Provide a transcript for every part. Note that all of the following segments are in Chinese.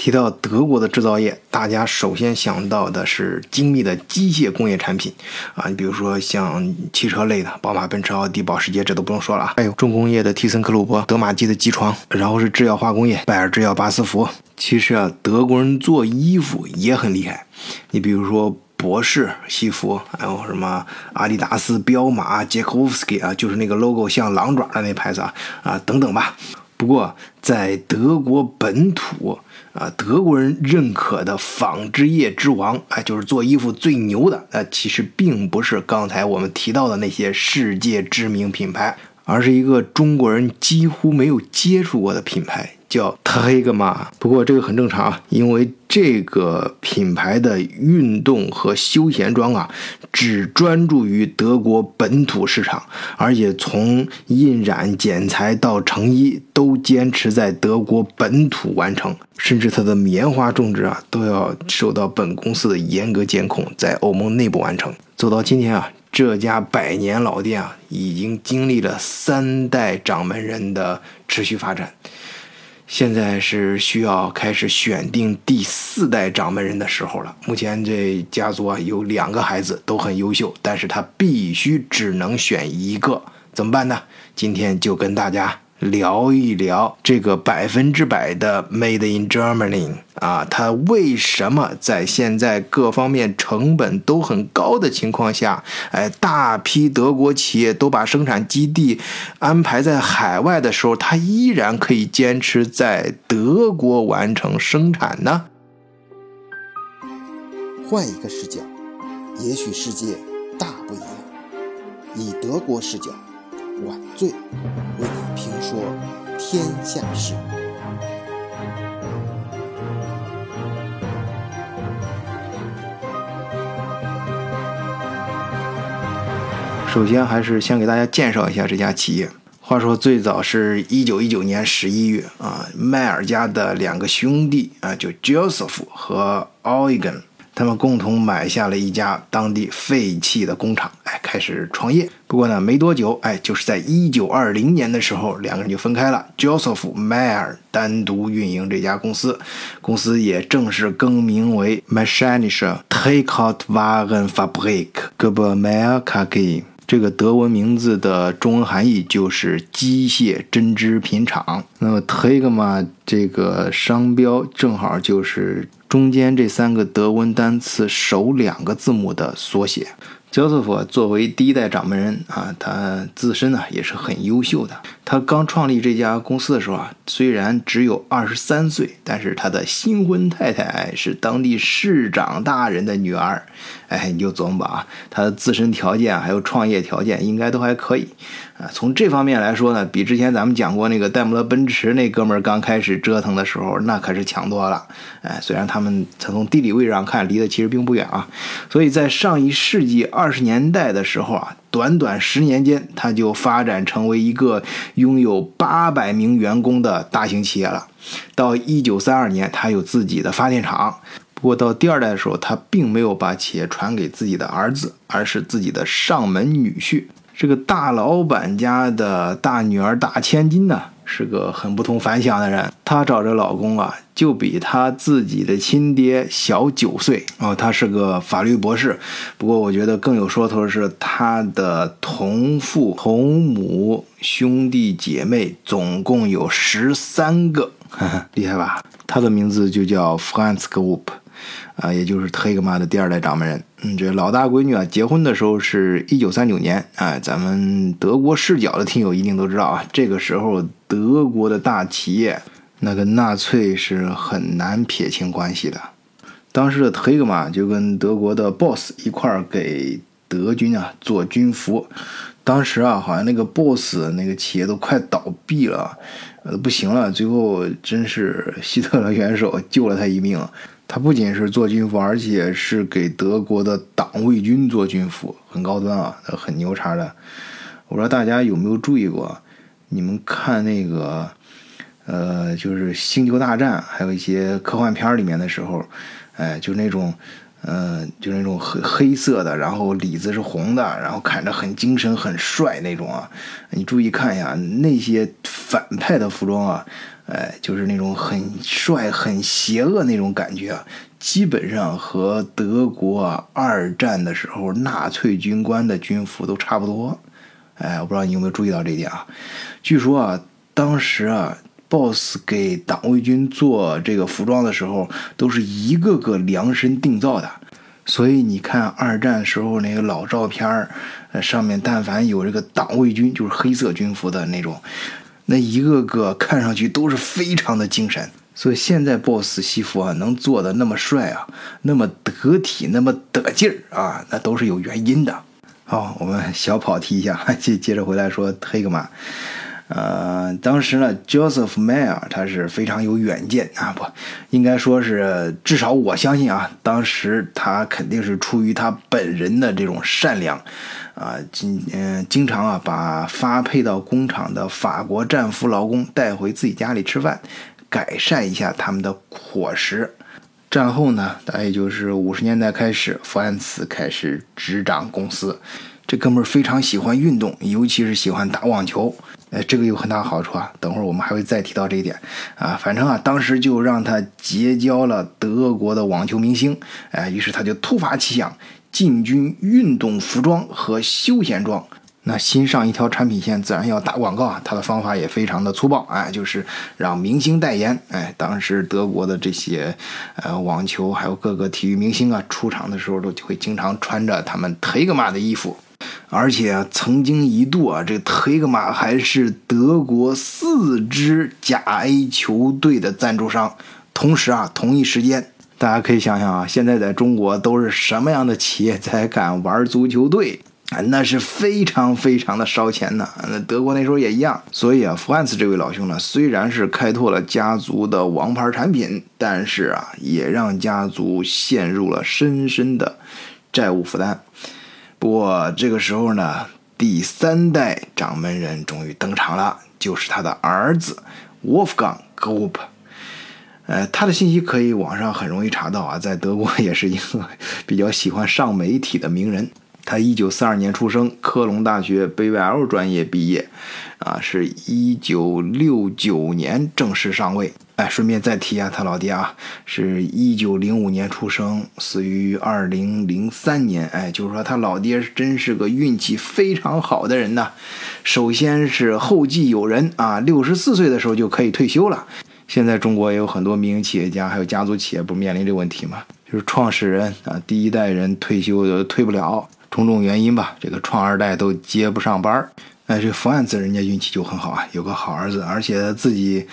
提到德国的制造业，大家首先想到的是精密的机械工业产品啊，你比如说像汽车类的，宝马、奔驰、奥迪、保时捷，这都不用说了啊。还有重工业的蒂森克虏伯、德玛机的机床，然后是制药化工业，拜耳制药、巴斯夫。其实啊，德国人做衣服也很厉害，你比如说博士西服，还有什么阿迪达斯、彪马、杰克沃夫斯基啊，就是那个 logo 像狼爪的那牌子啊啊等等吧。不过在德国本土。啊，德国人认可的纺织业之王，哎，就是做衣服最牛的。那，其实并不是刚才我们提到的那些世界知名品牌，而是一个中国人几乎没有接触过的品牌。叫特黑格玛，不过这个很正常啊，因为这个品牌的运动和休闲装啊，只专注于德国本土市场，而且从印染、剪裁到成衣都坚持在德国本土完成，甚至它的棉花种植啊，都要受到本公司的严格监控，在欧盟内部完成。走到今天啊，这家百年老店啊，已经经历了三代掌门人的持续发展。现在是需要开始选定第四代掌门人的时候了。目前这家族啊有两个孩子都很优秀，但是他必须只能选一个，怎么办呢？今天就跟大家。聊一聊这个百分之百的 Made in Germany 啊，它为什么在现在各方面成本都很高的情况下，哎，大批德国企业都把生产基地安排在海外的时候，它依然可以坚持在德国完成生产呢？换一个视角，也许世界大不一样。以德国视角。晚醉为说天下事。首先，还是先给大家介绍一下这家企业。话说，最早是一九一九年十一月啊，迈尔家的两个兄弟啊，就 Joseph 和 Eugen。他们共同买下了一家当地废弃的工厂，哎，开始创业。不过呢，没多久，哎，就是在一九二零年的时候，两个人就分开了。Joseph Mayer 单独运营这家公司，公司也正式更名为 Maschische Traktorwagenfabrik Gebermeyer-KG。这个德文名字的中文含义就是机械针织品厂。那么 Trakma 这个商标正好就是中间这三个德文单词首两个字母的缩写。Joseph 作为第一代掌门人啊，他自身呢也是很优秀的。他刚创立这家公司的时候啊，虽然只有二十三岁，但是他的新婚太太是当地市长大人的女儿。哎，你就琢磨吧啊，他的自身条件还有创业条件应该都还可以啊。从这方面来说呢，比之前咱们讲过那个戴姆勒奔驰那哥们儿刚开始折腾的时候，那可是强多了。哎，虽然他们从地理位置上看离得其实并不远啊。所以在上一世纪二十年代的时候啊。短短十年间，他就发展成为一个拥有八百名员工的大型企业了。到一九三二年，他有自己的发电厂。不过到第二代的时候，他并没有把企业传给自己的儿子，而是自己的上门女婿。这个大老板家的大女儿大千金呢？是个很不同凡响的人，她找这老公啊，就比她自己的亲爹小九岁哦。她是个法律博士，不过我觉得更有说头是她的同父同母兄弟姐妹总共有十三个，厉害吧？她的名字就叫 Franz Group。啊，也就是特格玛的第二代掌门人。嗯，这老大闺女啊，结婚的时候是一九三九年。哎，咱们德国视角的听友一定都知道啊，这个时候德国的大企业那跟纳粹是很难撇清关系的。当时的特格玛就跟德国的 boss 一块儿给德军啊做军服。当时啊，好像那个 boss 那个企业都快倒闭了，呃，不行了。最后真是希特勒元首救了他一命。他不仅是做军服，而且是给德国的党卫军做军服，很高端啊，很牛叉的。我不知道大家有没有注意过，你们看那个，呃，就是《星球大战》，还有一些科幻片里面的时候，哎，就那种，嗯，就那种黑黑色的，然后里子是红的，然后看着很精神、很帅那种啊。你注意看一下那些反派的服装啊。哎，就是那种很帅、很邪恶那种感觉啊，基本上和德国二战的时候纳粹军官的军服都差不多。哎，我不知道你有没有注意到这一点啊？据说啊，当时啊，BOSS 给党卫军做这个服装的时候，都是一个个量身定造的。所以你看二战时候那个老照片儿，上面但凡有这个党卫军，就是黑色军服的那种，那一个个看上去都是非常的精神。所以现在 BOSS 西服啊，能做的那么帅啊，那么得体，那么得劲儿啊，那都是有原因的。好，我们小跑题一下，接接着回来说黑格玛。呃，当时呢，Joseph Mayer 他是非常有远见啊，不应该说是，至少我相信啊，当时他肯定是出于他本人的这种善良，啊，经嗯经常啊把发配到工厂的法国战俘劳工带回自己家里吃饭，改善一下他们的伙食。战后呢，大概就是五十年代开始，福安茨开始执掌公司。这哥们儿非常喜欢运动，尤其是喜欢打网球。哎，这个有很大好处啊。等会儿我们还会再提到这一点啊。反正啊，当时就让他结交了德国的网球明星。哎，于是他就突发奇想，进军运动服装和休闲装。那新上一条产品线，自然要打广告啊。他的方法也非常的粗暴，哎，就是让明星代言。哎，当时德国的这些呃网球还有各个体育明星啊，出场的时候都会经常穿着他们忒格玛的衣服，而且曾经一度啊，这忒格玛还是德国四支甲 A 球队的赞助商。同时啊，同一时间，大家可以想想啊，现在在中国都是什么样的企业才敢玩足球队？啊，那是非常非常的烧钱呢。那德国那时候也一样，所以啊，福安茨这位老兄呢，虽然是开拓了家族的王牌产品，但是啊，也让家族陷入了深深的债务负担。不过这个时候呢，第三代掌门人终于登场了，就是他的儿子 Wolfgang g o p 呃，他的信息可以网上很容易查到啊，在德国也是一个 比较喜欢上媒体的名人。他一九四二年出生，科隆大学 BWL 专业毕业，啊，是一九六九年正式上位。哎，顺便再提一下他老爹啊，是一九零五年出生，死于二零零三年。哎，就是说他老爹真是个运气非常好的人呐。首先是后继有人啊，六十四岁的时候就可以退休了。现在中国也有很多民营企业家，还有家族企业，不面临这个问题吗？就是创始人啊，第一代人退休退不了。种种原因吧，这个创二代都接不上班儿。哎，这福安子人家运气就很好啊，有个好儿子，而且自己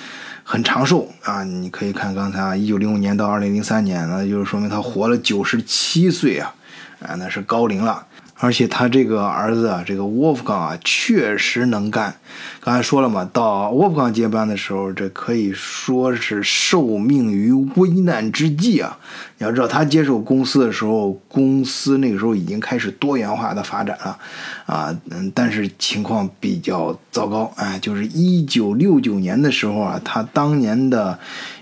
很长寿啊。你可以看刚才啊，一九零五年到二零零三年，那就是说明他活了九十七岁啊，啊，那是高龄了。而且他这个儿子啊，这个沃夫冈啊，确实能干。刚才说了嘛，到沃夫冈接班的时候，这可以说是受命于危难之际啊。你要知道，他接手公司的时候，公司那个时候已经开始多元化的发展了，啊，嗯，但是情况比较糟糕。哎，就是一九六九年的时候啊，他当年的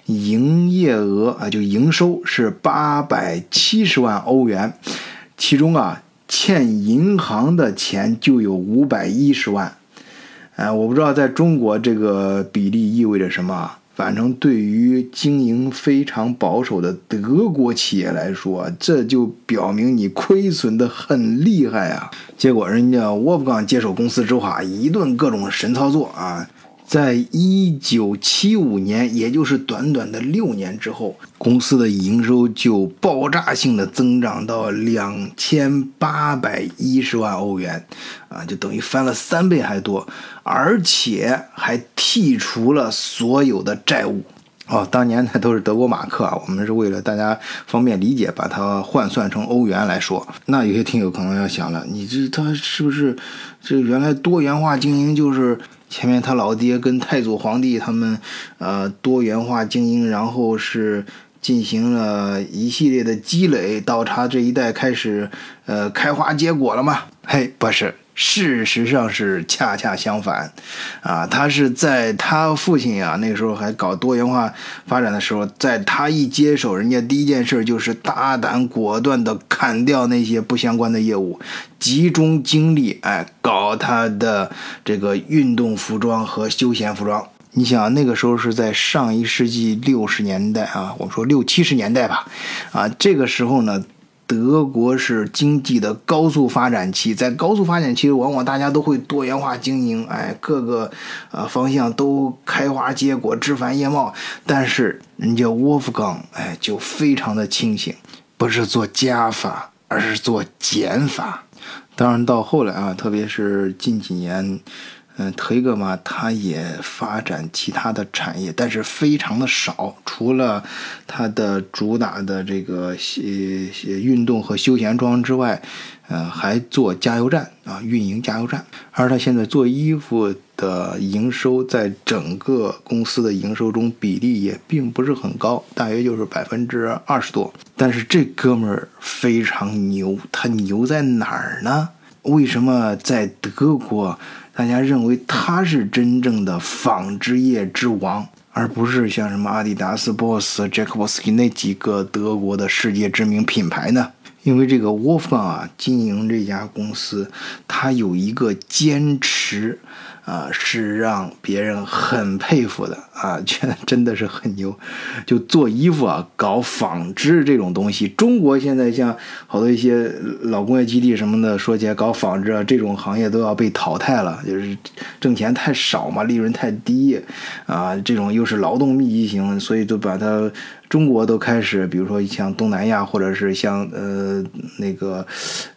营业额啊，就营收是八百七十万欧元，其中啊。欠银行的钱就有五百一十万，哎，我不知道在中国这个比例意味着什么。反正对于经营非常保守的德国企业来说，这就表明你亏损的很厉害啊。结果人家沃夫冈接手公司之后啊，一顿各种神操作啊。在一九七五年，也就是短短的六年之后，公司的营收就爆炸性的增长到两千八百一十万欧元，啊，就等于翻了三倍还多，而且还剔除了所有的债务。哦，当年那都是德国马克啊，我们是为了大家方便理解，把它换算成欧元来说。那有些听友可能要想了，你这他是不是这原来多元化经营就是？前面他老爹跟太祖皇帝他们，呃，多元化经营，然后是进行了一系列的积累，到他这一代开始，呃，开花结果了嘛？嘿，不是。事实上是恰恰相反，啊，他是在他父亲啊那个时候还搞多元化发展的时候，在他一接手，人家第一件事就是大胆果断的砍掉那些不相关的业务，集中精力，哎，搞他的这个运动服装和休闲服装。你想那个时候是在上一世纪六十年代啊，我们说六七十年代吧，啊，这个时候呢，德国是经济的高速发展期，在高速发展期，往往大家都会多元化经营，哎，各个呃方向都开花结果，枝繁叶茂。但是人家沃夫冈，哎，就非常的清醒，不是做加法，而是做减法。当然到后来啊，特别是近几年。嗯，推格嘛，它也发展其他的产业，但是非常的少。除了它的主打的这个呃运动和休闲装之外，呃，还做加油站啊，运营加油站。而它现在做衣服的营收，在整个公司的营收中比例也并不是很高，大约就是百分之二十多。但是这哥们儿非常牛，他牛在哪儿呢？为什么在德国？大家认为他是真正的纺织业之王，而不是像什么阿迪达斯、BOSS、杰克 s k 斯那几个德国的世界知名品牌呢？因为这个沃夫冈啊，经营这家公司，他有一个坚持。啊，是让别人很佩服的啊，觉得真的是很牛。就做衣服啊，搞纺织这种东西，中国现在像好多一些老工业基地什么的，说起来搞纺织啊，这种行业都要被淘汰了，就是挣钱太少嘛，利润太低啊，这种又是劳动密集型，所以就把它。中国都开始，比如说像东南亚，或者是像呃那个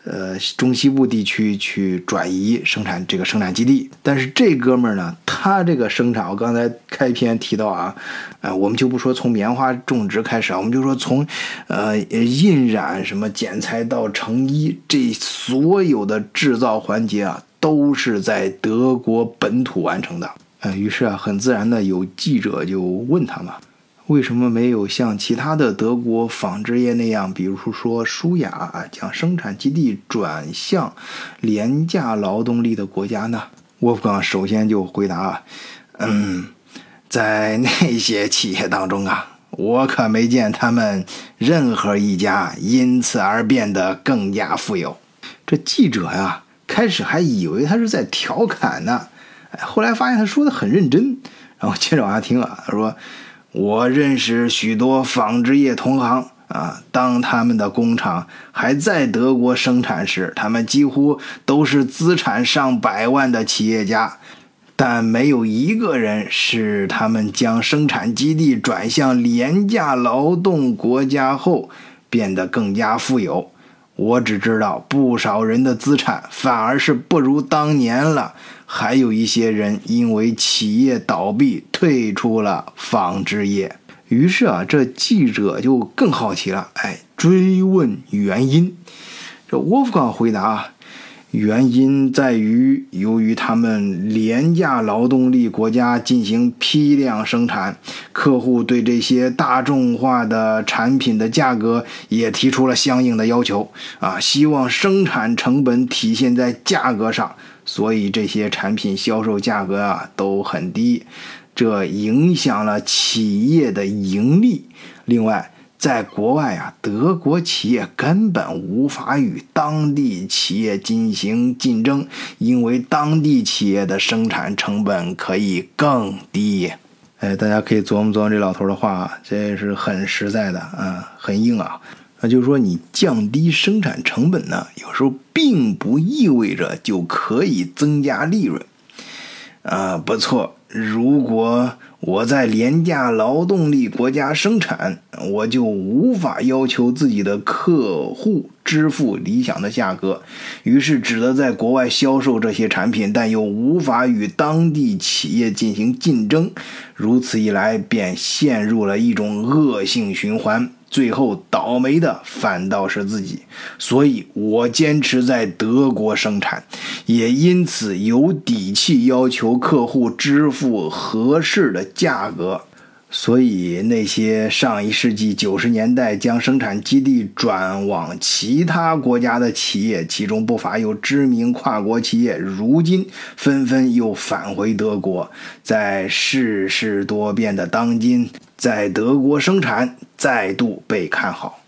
呃中西部地区去转移生产这个生产基地。但是这哥们儿呢，他这个生产，我刚才开篇提到啊，呃，我们就不说从棉花种植开始啊，我们就说从呃印染、什么剪裁到成衣，这所有的制造环节啊，都是在德国本土完成的。呃，于是啊，很自然的有记者就问他嘛。为什么没有像其他的德国纺织业那样，比如说舒雅啊，将生产基地转向廉价劳动力的国家呢？沃夫冈首先就回答啊：“嗯，在那些企业当中啊，我可没见他们任何一家因此而变得更加富有。”这记者呀，开始还以为他是在调侃呢，后来发现他说的很认真，然后接着往下听啊，他说。我认识许多纺织业同行啊，当他们的工厂还在德国生产时，他们几乎都是资产上百万的企业家，但没有一个人是他们将生产基地转向廉价劳动国家后变得更加富有。我只知道，不少人的资产反而是不如当年了。还有一些人因为企业倒闭退出了纺织业，于是啊，这记者就更好奇了，哎，追问原因。这沃夫冈回答啊：原因在于，由于他们廉价劳动力国家进行批量生产，客户对这些大众化的产品的价格也提出了相应的要求啊，希望生产成本体现在价格上。所以这些产品销售价格啊都很低，这影响了企业的盈利。另外，在国外啊，德国企业根本无法与当地企业进行竞争，因为当地企业的生产成本可以更低。哎，大家可以琢磨琢磨这老头的话，这是很实在的啊，很硬啊。那就是说，你降低生产成本呢，有时候并不意味着就可以增加利润。啊，不错，如果我在廉价劳动力国家生产，我就无法要求自己的客户支付理想的价格，于是只得在国外销售这些产品，但又无法与当地企业进行竞争。如此一来，便陷入了一种恶性循环。最后倒霉的反倒是自己，所以我坚持在德国生产，也因此有底气要求客户支付合适的价格。所以那些上一世纪九十年代将生产基地转往其他国家的企业，其中不乏有知名跨国企业，如今纷纷又返回德国，在世事多变的当今。在德国生产再度被看好，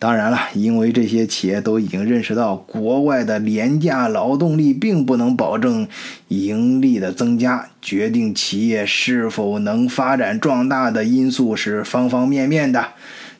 当然了，因为这些企业都已经认识到，国外的廉价劳动力并不能保证盈利的增加，决定企业是否能发展壮大的因素是方方面面的。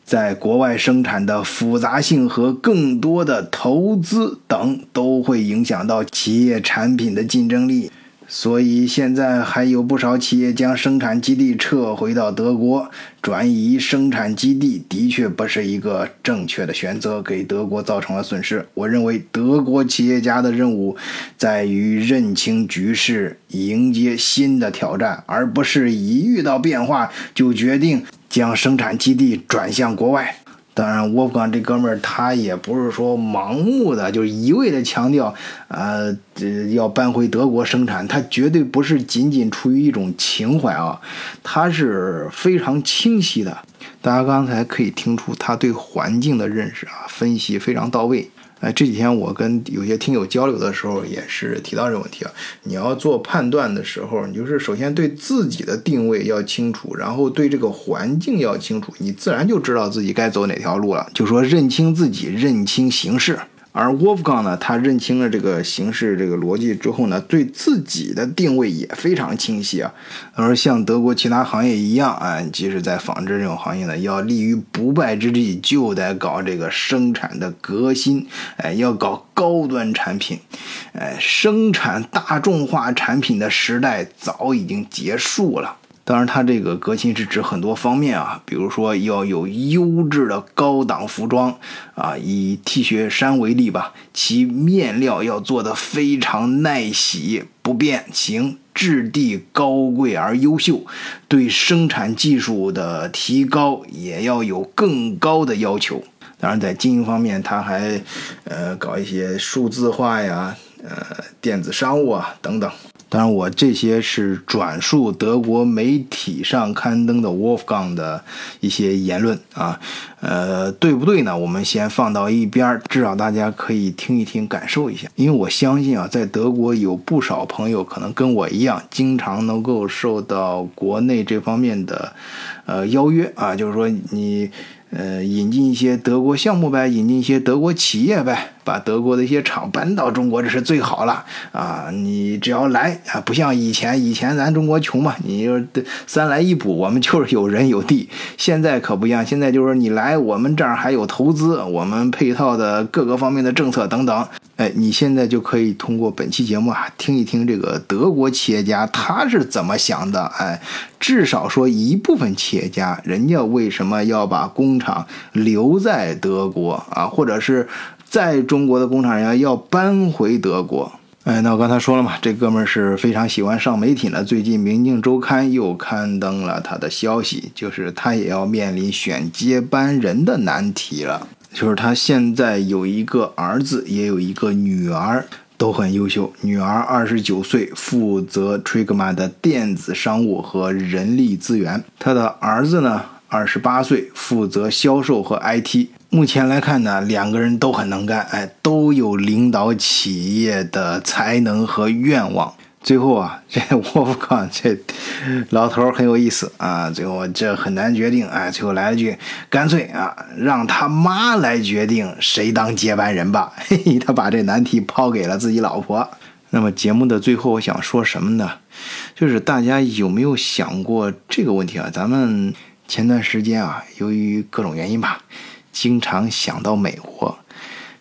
在国外生产的复杂性和更多的投资等，都会影响到企业产品的竞争力。所以现在还有不少企业将生产基地撤回到德国，转移生产基地的确不是一个正确的选择，给德国造成了损失。我认为德国企业家的任务在于认清局势，迎接新的挑战，而不是一遇到变化就决定将生产基地转向国外。当然，沃夫冈这哥们儿他也不是说盲目的，就是一味的强调，呃，这要搬回德国生产，他绝对不是仅仅出于一种情怀啊，他是非常清晰的。大家刚才可以听出他对环境的认识啊，分析非常到位。哎，这几天我跟有些听友交流的时候，也是提到这个问题啊。你要做判断的时候，你就是首先对自己的定位要清楚，然后对这个环境要清楚，你自然就知道自己该走哪条路了。就说认清自己，认清形势。而沃夫冈呢，他认清了这个形势、这个逻辑之后呢，对自己的定位也非常清晰啊。而像德国其他行业一样啊，即使在纺织这种行业呢，要立于不败之地，就得搞这个生产的革新，哎，要搞高端产品，哎，生产大众化产品的时代早已经结束了。当然，它这个革新是指很多方面啊，比如说要有优质的高档服装啊，以 T 恤衫为例吧，其面料要做的非常耐洗、不变形，质地高贵而优秀，对生产技术的提高也要有更高的要求。当然，在经营方面，它还呃搞一些数字化呀、呃电子商务啊等等。当然，我这些是转述德国媒体上刊登的 Wolfgang 的一些言论啊，呃，对不对呢？我们先放到一边，至少大家可以听一听，感受一下。因为我相信啊，在德国有不少朋友可能跟我一样，经常能够受到国内这方面的呃邀约啊，就是说你。呃，引进一些德国项目呗，引进一些德国企业呗，把德国的一些厂搬到中国，这是最好了啊！你只要来啊，不像以前，以前咱中国穷嘛，你就三来一补，我们就是有人有地。现在可不一样，现在就是你来，我们这儿还有投资，我们配套的各个方面的政策等等。哎，你现在就可以通过本期节目啊，听一听这个德国企业家他是怎么想的。哎，至少说一部分企业家，人家为什么要把工厂留在德国啊？或者是在中国的工厂人家要搬回德国？哎，那我刚才说了嘛，这哥们儿是非常喜欢上媒体呢。最近《明镜周刊》又刊登了他的消息，就是他也要面临选接班人的难题了。就是他现在有一个儿子，也有一个女儿，都很优秀。女儿二十九岁，负责 Trigma 的电子商务和人力资源。他的儿子呢，二十八岁，负责销售和 IT。目前来看呢，两个人都很能干，哎，都有领导企业的才能和愿望。最后啊，这沃夫冈这老头很有意思啊。最后这很难决定，哎，最后来了句，干脆啊，让他妈来决定谁当接班人吧。嘿 嘿，他把这难题抛给了自己老婆。那么节目的最后，我想说什么呢？就是大家有没有想过这个问题啊？咱们前段时间啊，由于各种原因吧，经常想到美国。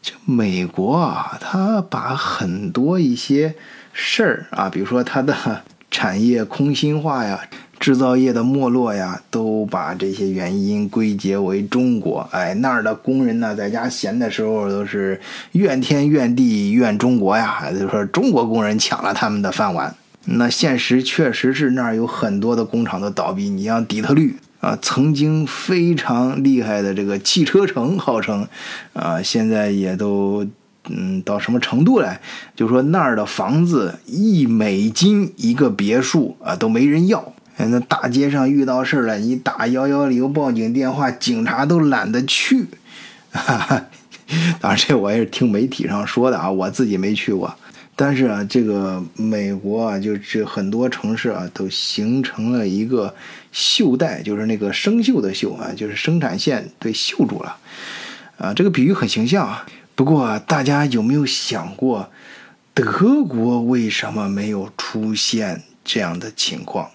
这美国啊，他把很多一些。事儿啊，比如说它的产业空心化呀，制造业的没落呀，都把这些原因归结为中国。哎，那儿的工人呢，在家闲的时候都是怨天怨地怨中国呀，就说中国工人抢了他们的饭碗。那现实确实是那儿有很多的工厂都倒闭。你像底特律啊，曾经非常厉害的这个汽车城，号称啊，现在也都。嗯，到什么程度嘞？就说那儿的房子一美金一个别墅啊，都没人要。那大街上遇到事儿了，你打幺幺零报警电话，警察都懒得去。哈哈，当然这我也是听媒体上说的啊，我自己没去过。但是啊，这个美国啊，就这很多城市啊，都形成了一个锈带，就是那个生锈的锈啊，就是生产线被锈住了。啊，这个比喻很形象啊。不过大家有没有想过，德国为什么没有出现这样的情况？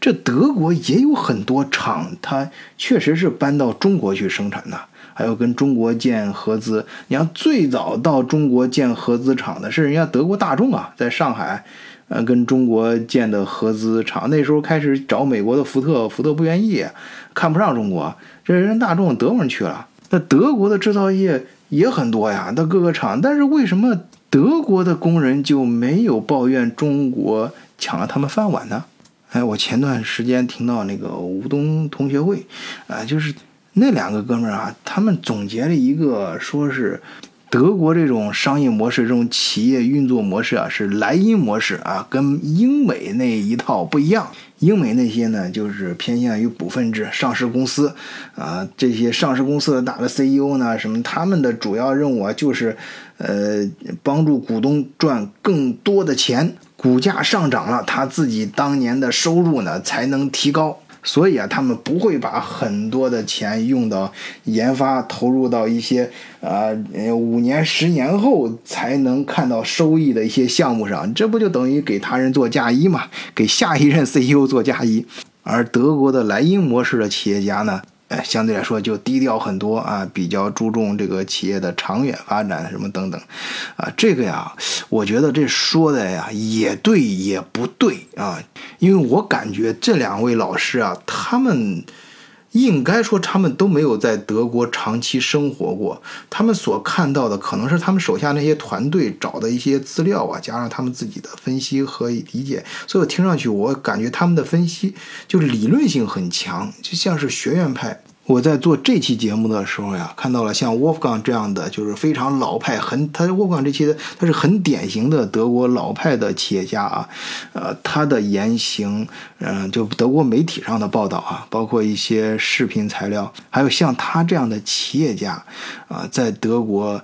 这德国也有很多厂，它确实是搬到中国去生产的，还有跟中国建合资。你像最早到中国建合资厂的是人家德国大众啊，在上海，呃，跟中国建的合资厂。那时候开始找美国的福特，福特不愿意，看不上中国，这人大众德国人去了。那德国的制造业也很多呀，那各个厂，但是为什么德国的工人就没有抱怨中国抢了他们饭碗呢？哎，我前段时间听到那个吴东同学会，啊，就是那两个哥们儿啊，他们总结了一个，说是德国这种商业模式、这种企业运作模式啊，是莱茵模式啊，跟英美那一套不一样。英美那些呢，就是偏向于股份制上市公司，啊，这些上市公司的大的 CEO 呢，什么他们的主要任务啊，就是呃，帮助股东赚更多的钱。股价上涨了，他自己当年的收入呢才能提高。所以啊，他们不会把很多的钱用到研发，投入到一些呃五年、十年后才能看到收益的一些项目上。这不就等于给他人做嫁衣嘛？给下一任 CEO 做嫁衣。而德国的莱茵模式的企业家呢？哎，相对来说就低调很多啊，比较注重这个企业的长远发展什么等等，啊，这个呀，我觉得这说的呀也对也不对啊，因为我感觉这两位老师啊，他们。应该说，他们都没有在德国长期生活过。他们所看到的，可能是他们手下那些团队找的一些资料啊，加上他们自己的分析和理解。所以我听上去，我感觉他们的分析就是理论性很强，就像是学院派。我在做这期节目的时候呀，看到了像沃夫冈这样的，就是非常老派，很他沃夫冈这期的他是很典型的德国老派的企业家啊，呃，他的言行，嗯，就德国媒体上的报道啊，包括一些视频材料，还有像他这样的企业家，啊，在德国，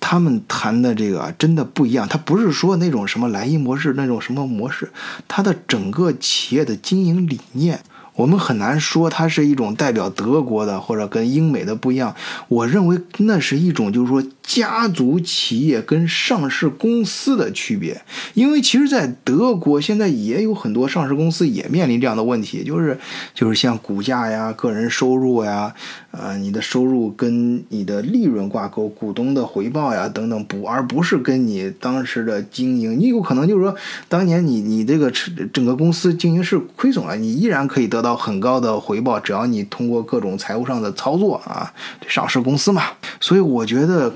他们谈的这个真的不一样，他不是说那种什么莱茵模式那种什么模式，他的整个企业的经营理念。我们很难说它是一种代表德国的，或者跟英美的不一样。我认为那是一种，就是说家族企业跟上市公司的区别。因为其实，在德国现在也有很多上市公司也面临这样的问题，就是就是像股价呀、个人收入呀。呃，你的收入跟你的利润挂钩，股东的回报呀等等，不，而不是跟你当时的经营。你有可能就是说，当年你你这个整个公司经营是亏损了，你依然可以得到很高的回报，只要你通过各种财务上的操作啊，上市公司嘛。所以我觉得，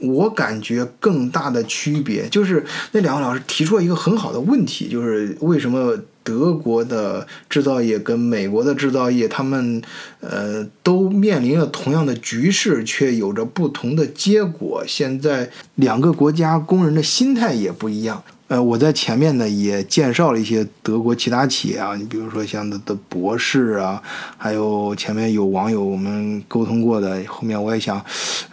我感觉更大的区别就是那两位老师提出了一个很好的问题，就是为什么？德国的制造业跟美国的制造业，他们呃都面临了同样的局势，却有着不同的结果。现在两个国家工人的心态也不一样。呃，我在前面呢也介绍了一些德国其他企业啊，你比如说像的的博士啊，还有前面有网友我们沟通过的，后面我也想，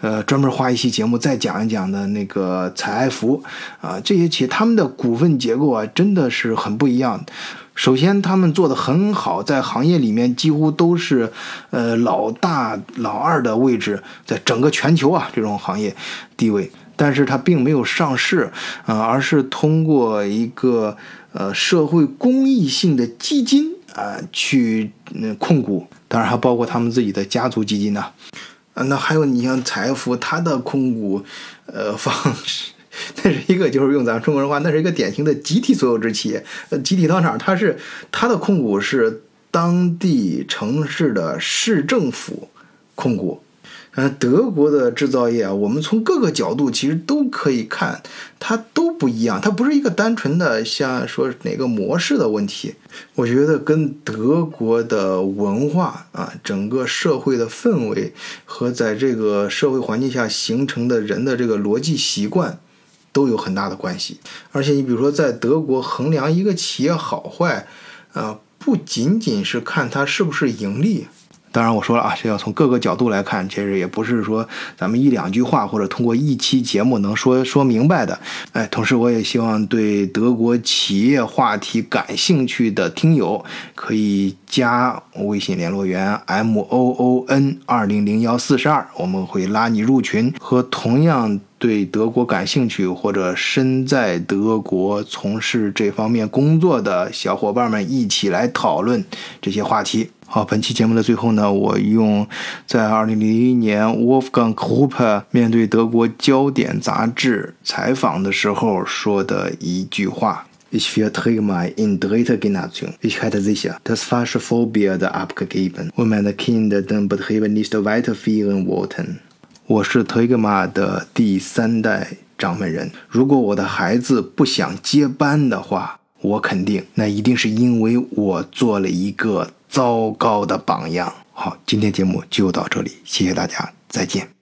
呃，专门花一期节目再讲一讲的那个采埃孚啊，这些企业他们的股份结构啊真的是很不一样。首先，他们做的很好，在行业里面几乎都是，呃，老大、老二的位置，在整个全球啊这种行业地位。但是它并没有上市，啊，而是通过一个呃社会公益性的基金啊去控股，当然还包括他们自己的家族基金呢。啊，那还有你像财富，它的控股呃方式。那是一个，就是用咱们中国人话，那是一个典型的集体所有制企业。呃，集体到哪儿？它是它的控股是当地城市的市政府控股。呃，德国的制造业啊，我们从各个角度其实都可以看，它都不一样。它不是一个单纯的像说哪个模式的问题。我觉得跟德国的文化啊，整个社会的氛围和在这个社会环境下形成的人的这个逻辑习惯。都有很大的关系，而且你比如说，在德国衡量一个企业好坏，啊，不仅仅是看它是不是盈利，当然，我说了啊，这要从各个角度来看，其实也不是说咱们一两句话或者通过一期节目能说说明白的。哎，同时我也希望对德国企业话题感兴趣的听友可以加微信联络员 m o o n 二零零幺四十二，我们会拉你入群，和同样对德国感兴趣或者身在德国从事这方面工作的小伙伴们一起来讨论这些话题。好，本期节目的最后呢，我用在二零零一年 Wolfgang Gruppe 面对德国焦点杂志采访的时候说的一句话：Ich vertrete mal in dritter Generation. Ich hätte sicher das falsche Vorbild abgegeben, und meine Kinder den Betrieb nicht weiterführen wollten. 我是特格玛的第三代掌门人。如果我的孩子不想接班的话，我肯定那一定是因为我做了一个。糟糕的榜样。好，今天节目就到这里，谢谢大家，再见。